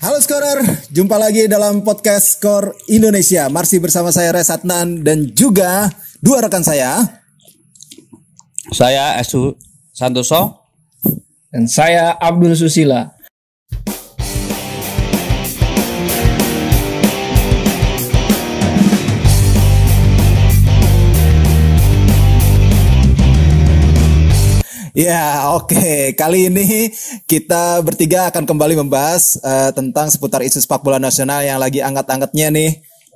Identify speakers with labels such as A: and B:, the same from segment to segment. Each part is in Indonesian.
A: Halo Skorer, jumpa lagi dalam podcast Skor Indonesia. Masih bersama saya Resatnan dan juga dua rekan saya.
B: Saya Esu Santoso
C: dan saya Abdul Susila.
A: Ya, oke. Okay. Kali ini kita bertiga akan kembali membahas uh, tentang seputar isu sepak bola nasional yang lagi angkat-angkatnya nih.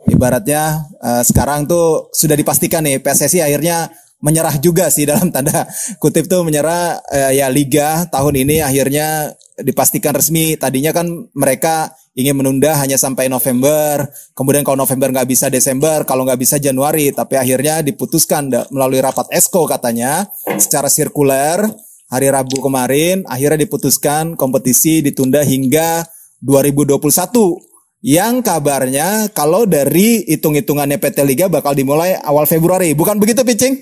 A: Ibaratnya uh, sekarang tuh sudah dipastikan nih PSSI akhirnya menyerah juga sih dalam tanda kutip tuh menyerah uh, ya liga tahun ini akhirnya dipastikan resmi. Tadinya kan mereka ingin menunda hanya sampai November. Kemudian kalau November nggak bisa Desember, kalau nggak bisa Januari. Tapi akhirnya diputuskan melalui rapat ESCO katanya secara sirkuler hari Rabu kemarin. Akhirnya diputuskan kompetisi ditunda hingga 2021. Yang kabarnya kalau dari hitung-hitungannya PT Liga bakal dimulai awal Februari. Bukan begitu, Picing?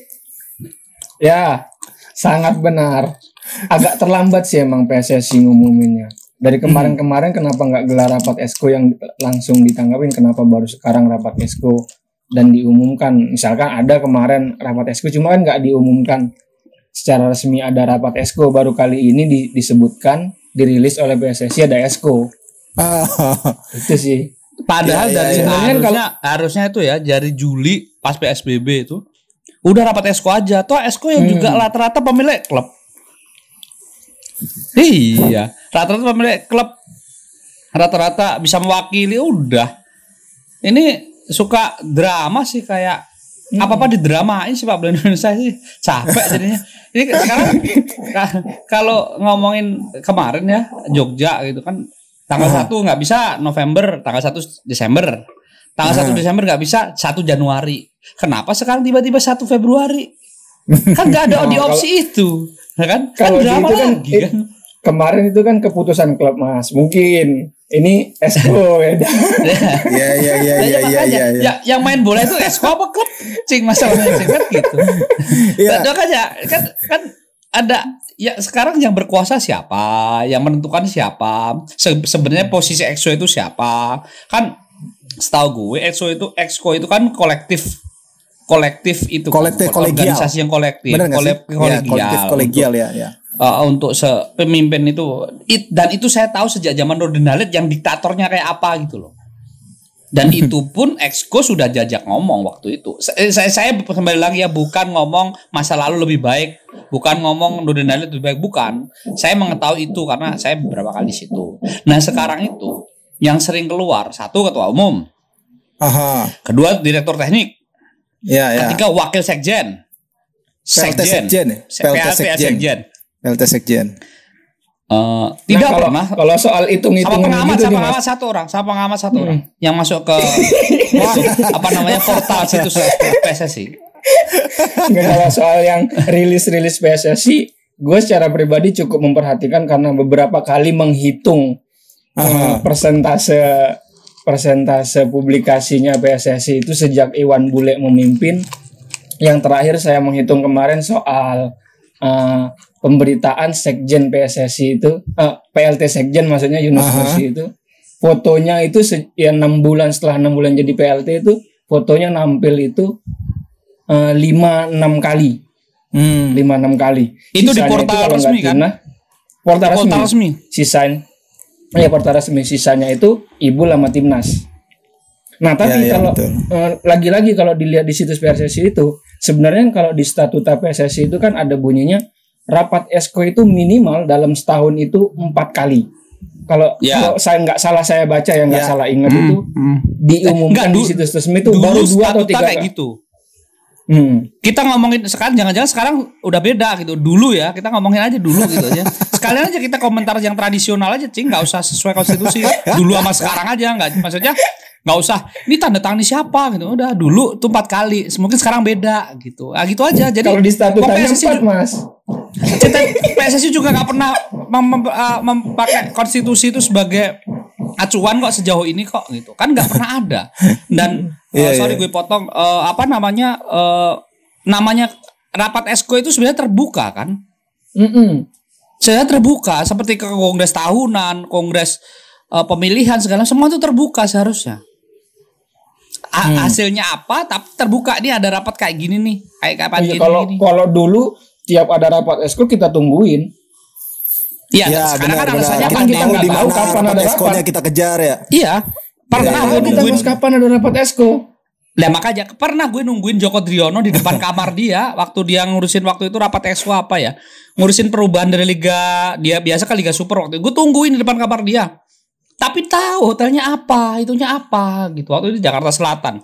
C: Ya, sangat benar. Agak terlambat sih emang PSSI ngumuminnya. Dari kemarin-kemarin kenapa nggak gelar rapat esko yang langsung ditanggapin? Kenapa baru sekarang rapat esko dan diumumkan? Misalkan ada kemarin rapat esko cuma kan nggak diumumkan. Secara resmi ada rapat esko baru kali ini di, disebutkan dirilis oleh PSSI ada esko itu sih.
B: Padahal ya, ya, dari ya. harusnya kalau, harusnya itu ya dari Juli pas PSBB itu. Udah rapat esko aja. Toh esko yang hmm. juga rata-rata pemilik klub iya. Rata-rata pemilik klub rata-rata bisa mewakili udah. Ini suka drama sih kayak hmm. apa apa didramain sih Pak bola Indonesia sih. Capek jadinya. Ini sekarang kalau ngomongin kemarin ya Jogja gitu kan tanggal hmm. satu nggak bisa November tanggal satu Desember. Tanggal satu hmm. Desember nggak bisa satu Januari. Kenapa sekarang tiba-tiba satu Februari? Kan nggak ada di opsi itu Ya kan?
C: kan? Kalau gitu kan itu kan it, kemarin itu kan keputusan klub Mas. Mungkin ini esko
A: ya. Ya ya ya ya ya,
B: ya ya. Ya Yang main bola itu esko apa klub? Cing masalahnya cing kan gitu. Ya. Yeah. kan kan kan ada ya sekarang yang berkuasa siapa, yang menentukan siapa, Se sebenarnya posisi EXO itu siapa. Kan setahu gue EXO itu EXO itu kan kolektif kolektif itu
A: kolektif kolegial.
B: organisasi yang kolektif.
A: Kolektif kolegial, ya, kolektif kolegial. ya ya.
B: uh, untuk se pemimpin itu It, dan itu saya tahu sejak zaman Nurdin Halid yang diktatornya kayak apa gitu loh. Dan itu pun Exco sudah jajak ngomong waktu itu. Saya, saya saya kembali lagi ya bukan ngomong masa lalu lebih baik bukan ngomong Nurdin Halid lebih baik. Bukan. Saya mengetahui itu karena saya beberapa kali di situ. Nah sekarang itu yang sering keluar satu ketua umum.
A: Aha.
B: kedua direktur teknik
A: ya, ya.
B: ketiga wakil sekjen
A: sekjen, sekjen.
B: PLT sekjen. sekjen.
A: LT Sekjen.
B: Uh, tidak nah,
C: kalau,
B: pernah.
C: Kalau soal hitung-hitungan
B: sama pengamat,
C: gitu
B: sama pengamat satu orang, sama pengamat satu hmm. orang yang masuk ke apa namanya portal situs PSSI.
C: Nggak kalau soal yang rilis-rilis PSSI, gue secara pribadi cukup memperhatikan karena beberapa kali menghitung uh, persentase persentase publikasinya PSSI itu sejak Iwan Bule memimpin. Yang terakhir saya menghitung kemarin soal uh, pemberitaan sekjen PSSI itu uh, eh, PLT sekjen maksudnya Yunus Nusi itu. Fotonya itu ya enam bulan setelah enam bulan jadi PLT itu fotonya nampil itu eh, lima enam kali. Hmm. lima enam kali.
B: Itu Sisanya di portal itu resmi kan?
C: portal, portal resmi, resmi. Sisanya ya portal resmi sisanya itu ibu lama timnas Nah, tapi ya, ya, kalau lagi-lagi kalau dilihat di situs PSSI itu, sebenarnya kalau di statuta PSSI itu kan ada bunyinya rapat esko itu minimal dalam setahun itu empat kali. Kalau ya. kalau saya nggak salah saya baca yang nggak ya. salah ingat hmm, itu hmm. diumumkan eh, di situs resmi itu baru dua atau tiga kayak
B: gitu. Hmm. Kita ngomongin sekarang jangan-jangan sekarang udah beda gitu. Dulu ya, kita ngomongin aja dulu gitu aja. Sekalian aja kita komentar yang tradisional aja, cing, nggak usah sesuai konstitusi. Dulu sama sekarang aja, nggak. Maksudnya nggak usah ini tanda tangan siapa? Gitu. Udah dulu tuh empat kali. Mungkin sekarang beda gitu. Ah gitu aja. Jadi
C: kalau di statutanya empat mas.
B: PSSI juga nggak pernah mem mem uh, memakai konstitusi itu sebagai acuan kok sejauh ini kok gitu. Kan nggak pernah ada. Dan yeah, uh, sorry yeah. gue potong. Uh, apa namanya uh, namanya rapat esko itu sebenarnya terbuka kan?
C: Mm -mm.
B: Saya terbuka seperti ke kongres tahunan kongres eh, pemilihan segala semua itu terbuka seharusnya. A-
C: Hmm.
B: Hasilnya apa? Tapi terbuka nih ada rapat kayak gini nih, kayak kapan
C: Iya,
B: gini.
C: kalau
B: gini.
C: kalau dulu tiap ada rapat eskul kita tungguin.
B: Iya,
A: Ya
B: sekarang
A: benar
B: kan alasannya
C: kan kita
A: tahu
C: nggak tahu kapan
A: rapat
C: ada rapat.
A: kita kejar ya.
B: Iya, pernah
C: Tahu
B: gue
C: kita
B: nungguin.
C: kapan ada rapat eskul.
B: Lah makanya pernah gue nungguin Joko Driono di depan kamar dia waktu dia ngurusin waktu itu rapat exco apa ya. Ngurusin perubahan dari liga dia biasa kan liga super waktu itu. Gue tungguin di depan kamar dia. Tapi tahu hotelnya apa itunya apa gitu. Waktu itu di Jakarta Selatan.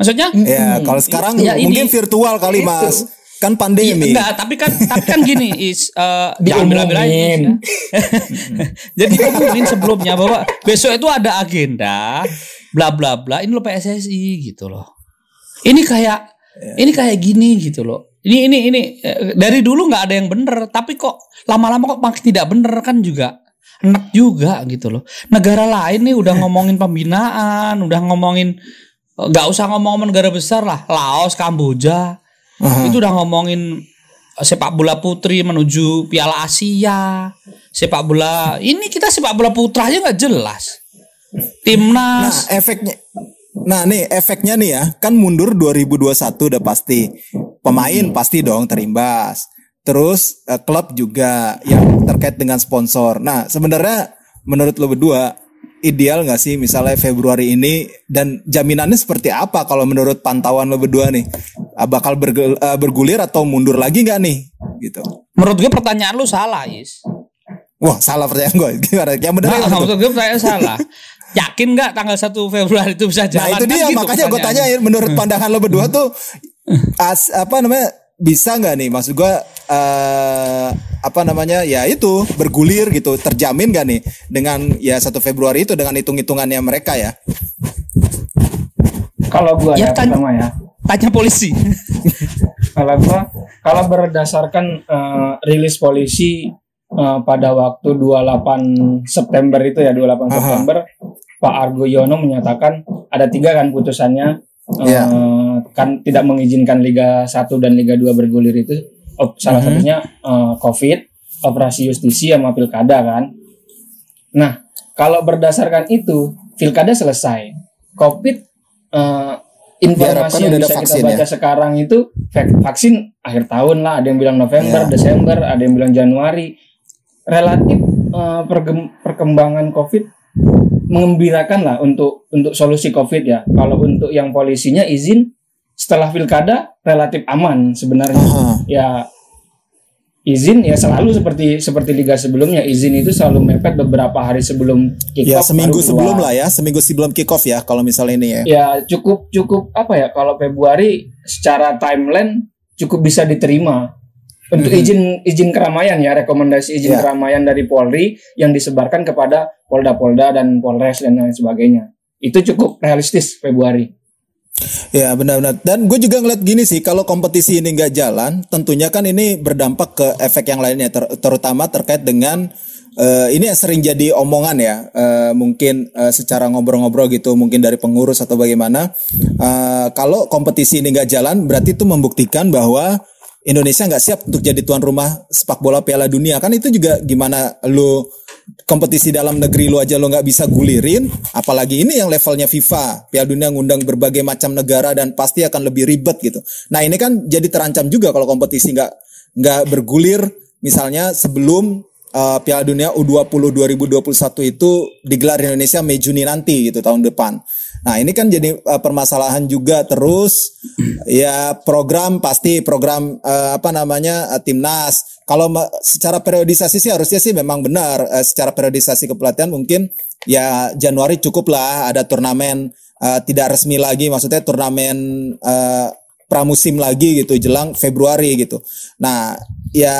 B: Maksudnya
A: Ya, kalau sekarang
B: Ya, ini-
A: mungkin virtual kali, Mas. Kan
B: Iya,
A: pandemi.
B: enggak, tapi kan tapi kan gini is eh, jangan bela-belain ya. Jadi diumumin sebelumnya bahwa besok itu ada agenda bla bla bla ini lo PSSI gitu loh. Ini kayak ini kayak gini gitu loh. Ini ini ini eh, dari dulu nggak ada yang bener, tapi kok lama-lama kok makin tidak bener kan juga enak juga gitu loh. Negara lain nih udah ngomongin pembinaan, udah ngomongin eh, nggak usah ngomong negara besar lah, Laos, Kamboja,
A: Aha.
B: itu udah ngomongin eh, sepak bola putri menuju Piala Asia, sepak bola ini kita sepak bola putra aja nggak jelas.
A: Nah,
B: Timnas,
A: efeknya Nah, nih efeknya nih ya, kan mundur 2021 udah pasti. Pemain pasti dong terimbas. Terus eh, klub juga yang terkait dengan sponsor. Nah, sebenarnya menurut lo berdua ideal nggak sih misalnya Februari ini dan jaminannya seperti apa kalau menurut pantauan lo berdua nih Ah, bakal eh, bergulir atau mundur lagi nggak nih gitu
B: menurut gue pertanyaan lu salah, Is.
A: wah salah pertanyaan gue gimana yang benar
B: Nah,
A: yang
B: gue pertanyaan salah. Yakin nggak tanggal 1 Februari itu bisa
A: Nah
B: jalan?
A: itu
B: Kan
A: dia
B: gitu
A: makanya gue tanyain menurut pandangan lo berdua tuh as, apa namanya bisa nggak nih maksud gue eh apa namanya ya itu bergulir gitu terjamin gak nih dengan ya 1 Februari itu dengan hitung hitungannya mereka ya
C: Kalau gua
B: Ya,
C: ya,
B: kan-
C: pertama ya.
B: Tanya polisi.
C: Kalau gua kalau berdasarkan eh, rilis polisi eh, pada waktu 28 September itu ya 28
A: Aha.
C: September Pak Argo Yono menyatakan ada tiga kan putusannya eh,
A: Iya.
C: kan tidak mengizinkan Liga 1 dan Liga 2 bergulir itu Op- salah
A: Mhm.
C: satunya eh, COVID, operasi justisi sama pilkada kan. Nah, kalau berdasarkan itu pilkada selesai. COVID eh, informasi yang bisa kita baca
A: ya?
C: sekarang itu vak- vaksin akhir tahun lah, ada yang bilang November,
A: Iya.
C: Desember, ada yang bilang Januari. Relatif pergem- perkembangan COVID mengembirakan lah untuk untuk solusi COVID ya. Kalau untuk yang polisinya izin setelah pilkada relatif aman sebenarnya.
A: Aha.
C: Ya izin ya selalu seperti seperti liga sebelumnya izin itu selalu mepet beberapa hari sebelum kick
A: ya
C: off
A: seminggu sebelum lah ya seminggu sebelum kick off ya kalau misalnya ini ya
C: Ya cukup cukup apa ya kalau Februari secara timeline cukup bisa diterima untuk
A: Mhm.
C: izin izin keramaian ya rekomendasi izin
A: Ya.
C: keramaian dari Polri yang disebarkan kepada Polda-Polda dan Polres dan lain sebagainya itu cukup realistis Februari.
A: Ya benar-benar. Dan gue juga ngeliat gini sih, kalau kompetisi ini nggak jalan, tentunya kan ini berdampak ke efek yang lainnya, ter- terutama terkait dengan eh, ini sering jadi omongan ya, eh, mungkin eh, secara ngobrol-ngobrol gitu, mungkin dari pengurus atau bagaimana. Eh, kalau kompetisi ini nggak jalan, berarti itu membuktikan bahwa Indonesia nggak siap untuk jadi tuan rumah sepak bola Piala Dunia. Kan itu juga gimana lu kompetisi dalam negeri lu aja lu nggak bisa gulirin, apalagi ini yang levelnya FIFA, Piala Dunia ngundang berbagai macam negara dan pasti akan lebih ribet gitu. Nah ini kan jadi terancam juga kalau kompetisi nggak nggak bergulir, misalnya sebelum uh, Piala Dunia U20 2021 itu digelar di Indonesia Mei Juni nanti gitu tahun depan. Nah ini kan jadi uh, permasalahan juga terus ya program pasti program uh, apa namanya uh, timnas. Kalau secara periodisasi sih harusnya sih memang benar uh, secara periodisasi kepelatihan mungkin ya Januari cukup lah ada turnamen uh, tidak resmi lagi maksudnya turnamen uh, pramusim lagi gitu jelang Februari gitu. Nah, ya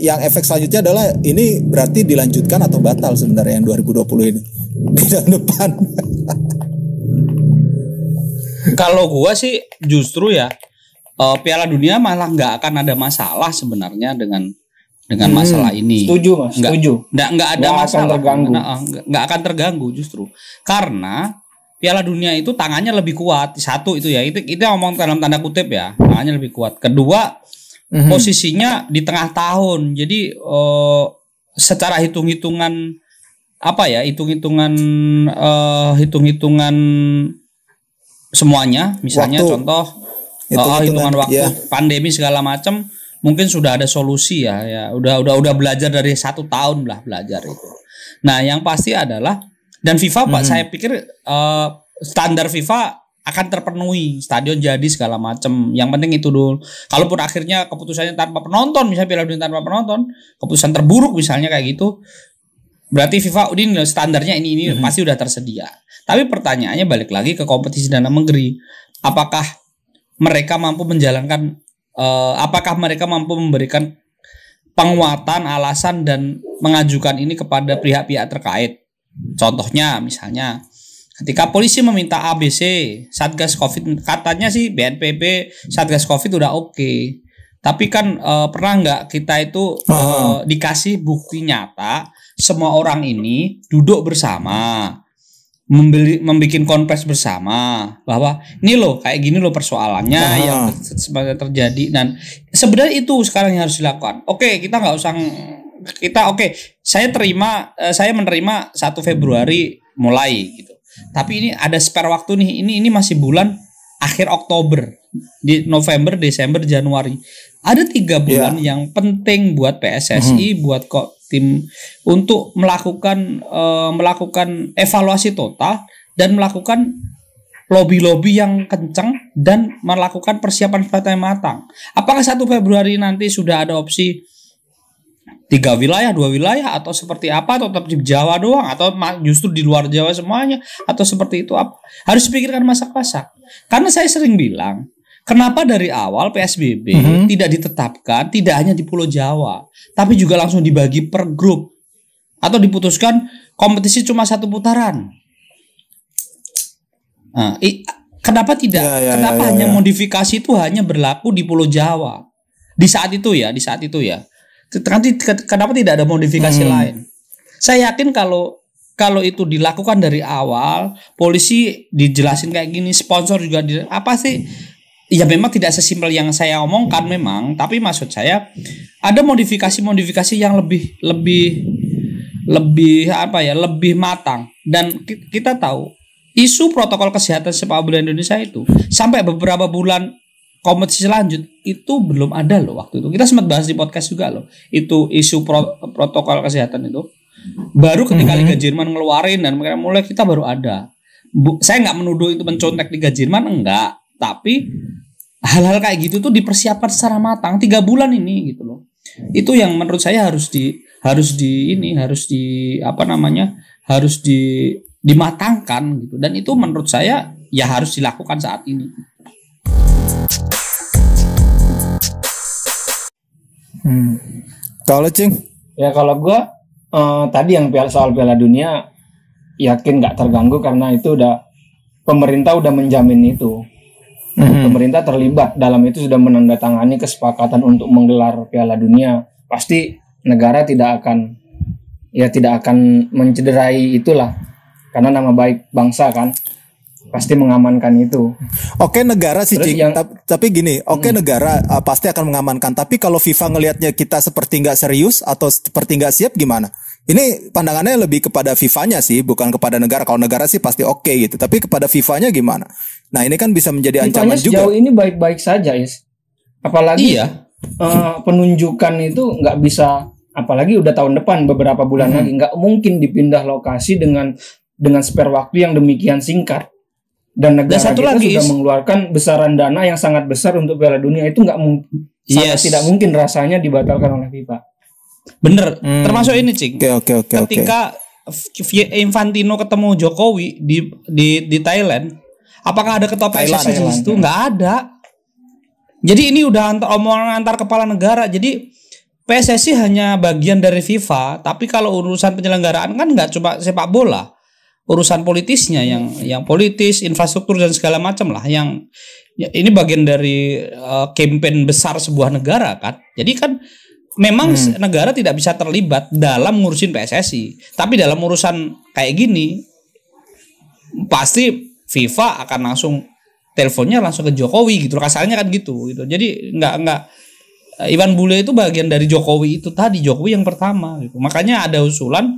A: yang efek selanjutnya adalah ini berarti dilanjutkan atau batal sebenarnya yang 2020 ini di tahun depan.
B: Kalau gua sih justru ya eh, Piala Dunia malah nggak akan ada masalah sebenarnya dengan dengan
A: Hmm,
B: masalah ini.
C: Setuju mas,
B: Nggak,
C: setuju.
B: nggak nggak ada
C: Nggak akan
B: masalah.
C: terganggu.
B: Nah, eh, nggak- nggak akan terganggu justru karena Piala Dunia itu tangannya lebih kuat. Satu itu ya, itu kita ngomong dalam tanda kutip ya, tangannya lebih kuat. Kedua,
A: Mhm.
B: posisinya di tengah tahun. Jadi eh, secara hitung-hitungan apa ya hitung-hitungan eh, hitung-hitungan semuanya misalnya
A: Waktu.
B: contoh
A: Hitung-hitungan,
B: oh, hitungan waktu
A: ya.
B: pandemi segala macam mungkin sudah ada solusi ya ya udah udah udah belajar dari satu tahun lah belajar itu nah yang pasti adalah dan FIFA pak
A: Hmm.
B: saya pikir eh, standar FIFA akan terpenuhi stadion jadi segala macam yang penting itu dulu kalaupun akhirnya keputusannya tanpa penonton misalnya Piala Dunia tanpa penonton keputusan terburuk misalnya kayak gitu berarti FIFA loh, standarnya ini ini
A: Mhm.
B: pasti udah tersedia. Tapi pertanyaannya balik lagi ke kompetisi dalam negeri. Apakah mereka mampu menjalankan eh, apakah mereka mampu memberikan penguatan alasan dan mengajukan ini kepada pihak-pihak terkait? Contohnya misalnya ketika polisi meminta ABC satgas covid katanya sih BNPB satgas covid udah oke tapi kan eh, pernah nggak kita itu
A: Ah.
B: dikasih bukti nyata semua orang ini duduk bersama membeli membikin konfres bersama bahwa ini loh kayak gini loh persoalannya
A: Ah.
B: yang sebenarnya terjadi dan sebenarnya itu sekarang yang harus dilakukan oke kita nggak usah kita oke saya terima eh, saya menerima 1 Februari mulai gitu tapi ini ada spare waktu nih ini ini masih bulan akhir Oktober. Di November Desember Januari. Ada tiga bulan yang penting buat PSSI buat kok tim untuk melakukan eh, melakukan evaluasi total dan melakukan lobby-lobby yang kencang dan melakukan persiapan yang matang. Apakah 1 Februari nanti sudah ada opsi tiga wilayah, dua wilayah atau seperti apa atau tetap di Jawa doang atau justru di luar Jawa semuanya atau seperti itu apa? Harus dipikirkan masak-masak. Karena saya sering bilang, kenapa dari awal PSBB tidak ditetapkan tidak hanya di Pulau Jawa, tapi juga langsung dibagi per grup atau diputuskan kompetisi cuma satu putaran. Nah, i- kenapa tidak?
A: Ya, ya,
B: kenapa
A: ya, ya,
B: hanya
A: ya.
B: modifikasi itu hanya berlaku di Pulau Jawa? Di saat itu ya, di saat itu ya. Nanti ke- kenapa tidak ada modifikasi
A: Hmm.
B: lain? Saya yakin kalau kalau itu dilakukan dari awal, polisi dijelasin kayak gini, sponsor juga di, apa sih? Ya memang tidak sesimpel yang saya omongkan memang, tapi maksud saya ada modifikasi-modifikasi yang lebih lebih lebih apa ya, lebih matang dan ki- kita tahu isu protokol kesehatan sepak bola Indonesia itu sampai beberapa bulan kompetisi lanjut itu belum ada loh waktu itu. Kita sempat bahas di podcast juga loh. Itu isu pro- protokol kesehatan itu. Baru ketika Liga Jerman ngeluarin dan mereka mulai kita baru ada. Bu- saya nggak menuduh itu mencontek Liga Jerman enggak, tapi hal-hal kayak gitu tuh dipersiapkan secara matang tiga bulan ini gitu loh. Itu yang menurut saya harus di harus di ini harus di apa namanya harus di dimatangkan gitu dan itu menurut saya ya harus dilakukan saat ini.
A: Hmm. Kalau Cing,
C: Ya kalau gua eh, tadi yang piala soal Piala Dunia yakin nggak terganggu karena itu udah pemerintah udah menjamin itu.
A: Mhm.
C: Pemerintah terlibat dalam itu sudah menandatangani kesepakatan untuk menggelar Piala Dunia. Pasti negara tidak akan ya tidak akan mencederai itulah karena nama baik bangsa kan pasti mengamankan itu.
A: Oke negara sih Cing,
C: yang- Hmm.
A: Tap- tapi gini, oke negara uh, pasti akan mengamankan. Tapi kalau FIFA ngelihatnya kita seperti nggak serius atau seperti nggak siap gimana? Ini pandangannya lebih kepada FIFA-nya sih, bukan kepada negara. Kalau negara sih pasti oke gitu, tapi kepada FIFA-nya gimana? Nah ini kan bisa menjadi ancaman
C: Fifanya
A: juga.
C: sejauh ini baik-baik saja, Is. Apalagi
B: Iya.
C: eh, penunjukan itu nggak bisa, apalagi udah tahun depan beberapa bulan
A: Hmm.
C: lagi nggak mungkin dipindah lokasi dengan dengan spare waktu yang demikian singkat. Dan negara
B: satu
C: kita
B: lagi,
C: sudah
B: Is.
C: mengeluarkan besaran dana yang sangat besar untuk Piala Dunia itu nggak mungkin
B: Yes.
C: tidak mungkin rasanya dibatalkan oleh FIFA.
B: Bener.
A: Hmm.
B: Termasuk ini, Cing.
A: Oke oke oke oke.
B: Ketika V- Infantino ketemu Jokowi di di di Thailand, apakah ada ketua
A: Thailand,
B: PSSI di
C: Thailand,
B: situ? Nggak ada. Jadi ini udah antar omongan antar kepala negara. Jadi PSSI hanya bagian dari FIFA, tapi kalau urusan penyelenggaraan kan nggak cuma sepak bola, urusan politisnya yang yang politis, infrastruktur dan segala macam lah. Yang ya, ini bagian dari eh, campaign besar sebuah negara kan. Jadi kan memang se- negara tidak bisa terlibat dalam ngurusin PSSI, tapi dalam urusan kayak gini pasti FIFA akan langsung teleponnya langsung ke Jokowi gitu kasarnya kan gitu gitu jadi nggak nggak eh, Iwan Bule itu bagian dari Jokowi itu tadi Jokowi yang pertama gitu makanya ada usulan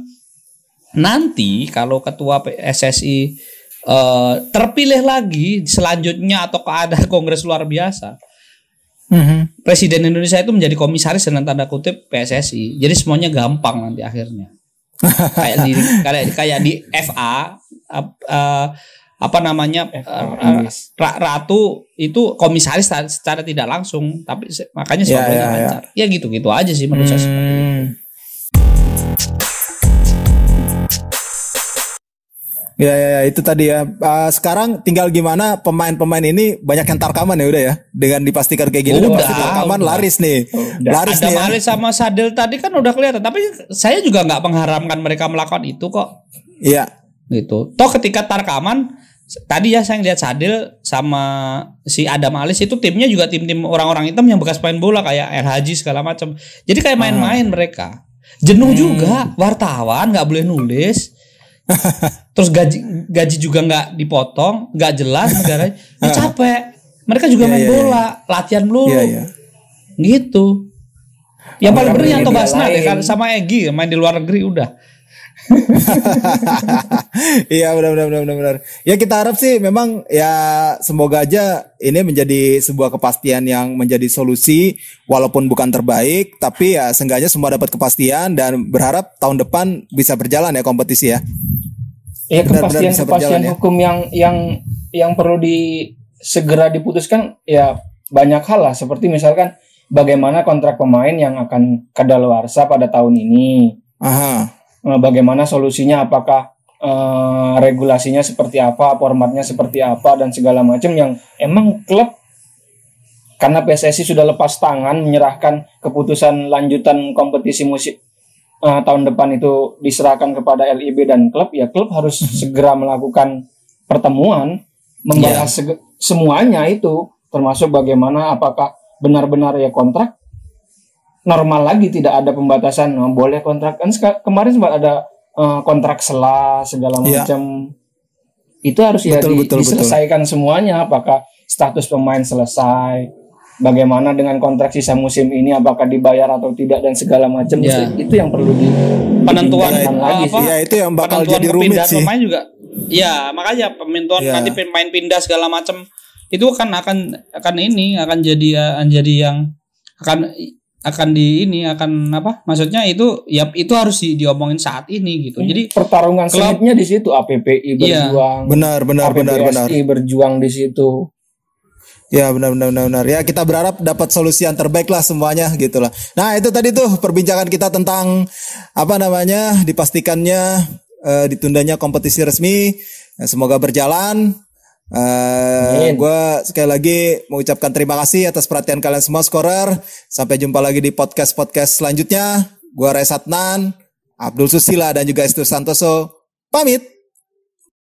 B: nanti kalau ketua PSSI eh, terpilih lagi selanjutnya atau ada kongres luar biasa,
A: Mhm.
B: Presiden Indonesia itu menjadi komisaris dengan tanda kutip PSSI. Jadi semuanya gampang nanti akhirnya. kayak di kayak kayak di FA ap- eh, apa namanya
C: FA
B: eh,
C: Inggris.
B: Ra- Ratu itu komisaris secara tidak langsung tapi makanya
A: Ya,
B: soalnya
A: ya, ya.
B: lancar. Ya gitu-gitu aja sih menurut saya.
A: Ya, ya, ya, itu tadi ya. Ah, sekarang tinggal gimana pemain-pemain ini banyak yang tarkaman ya udah ya. Dengan dipastikan kayak gini, udah
B: Udah,
A: pasti tarkaman
B: udah.
A: laris nih.
C: Udah.
A: Laris
B: Ada
A: nih ya.
B: Sama Sadil tadi kan udah kelihatan tapi saya juga nggak mengharamkan mereka melakukan itu kok.
A: Iya.
B: gitu. Toh ketika Tarkaman tadi ya saya lihat Sadil sama si Adam Alis itu timnya juga tim-tim orang-orang hitam yang bekas main bola kayak Haji segala macam. Jadi kayak main-main mereka. Jenuh juga wartawan nggak boleh nulis. Terus gaji gaji juga nggak dipotong, nggak jelas negara. Ya capek. Mereka juga
A: Iya,
B: main
A: iya,
B: bola, latihan melulu.
A: Iya, iya.
B: Gitu. Yang paling bener yang
C: beli
B: Basnat ya kan sama Egi main di luar negeri udah.
A: Iya benar benar benar benar, benar. Ya kita harap sih memang ya semoga aja ini menjadi sebuah kepastian yang menjadi solusi walaupun bukan terbaik tapi ya seenggaknya semua dapat kepastian dan berharap tahun depan bisa berjalan ya kompetisi ya.
C: Ya kepastian kepastian
A: ya.
C: hukum yang yang yang perlu di segera diputuskan ya banyak hal lah. Seperti misalkan bagaimana kontrak pemain yang akan kadaluarsa pada tahun ini.
A: Aha.
C: Eh, bagaimana solusinya? Apakah eh, regulasinya seperti apa? Formatnya seperti apa? Dan segala macam yang emang klub karena PSSI sudah lepas tangan menyerahkan keputusan lanjutan kompetisi musik eh, tahun depan itu diserahkan kepada LIB dan klub ya klub harus segera melakukan pertemuan membahas sege- semuanya itu termasuk bagaimana apakah benar-benar ya kontrak normal lagi tidak ada pembatasan oh, boleh kontrak. Kan kemarin sempat ada eh, kontrak sela segala
A: Iya.
C: macam. Itu harus ya
A: Betul,
C: di-
A: betul,
C: diselesaikan semuanya apakah status pemain selesai bagaimana dengan kontrak sisa musim ini apakah dibayar atau tidak dan segala macam
B: Ya.
C: itu, itu yang perlu di
B: penentuan
C: ditingkatkan lagi
B: apa,
C: sih.
A: Ya, itu yang bakal
B: penentuan
A: jadi rumit sih.
B: pemain juga ya makanya penentuan
A: Ya.
B: nanti pemain pindah segala macam itu kan akan akan ini akan jadi akan jadi yang akan akan di ini akan apa maksudnya itu ya itu harus di, diomongin saat ini gitu jadi
C: pertarungan
B: klub-
C: sengitnya di situ APPI
B: Iya.
C: berjuang
A: Benar benar benar benar.
C: APPSI berjuang di situ
A: Ya benar benar benar benar. Ya kita berharap dapat solusi yang terbaik lah semuanya gitu lah. Nah itu tadi tuh perbincangan kita tentang apa namanya dipastikannya eh, ditundanya kompetisi resmi. Ya, semoga berjalan. Eh
C: Amin.
A: gue sekali lagi mengucapkan terima kasih atas perhatian kalian semua scorer. Sampai jumpa lagi di podcast podcast selanjutnya. Gue Resatnan, Abdul Susila dan juga Estu Santoso. Pamit.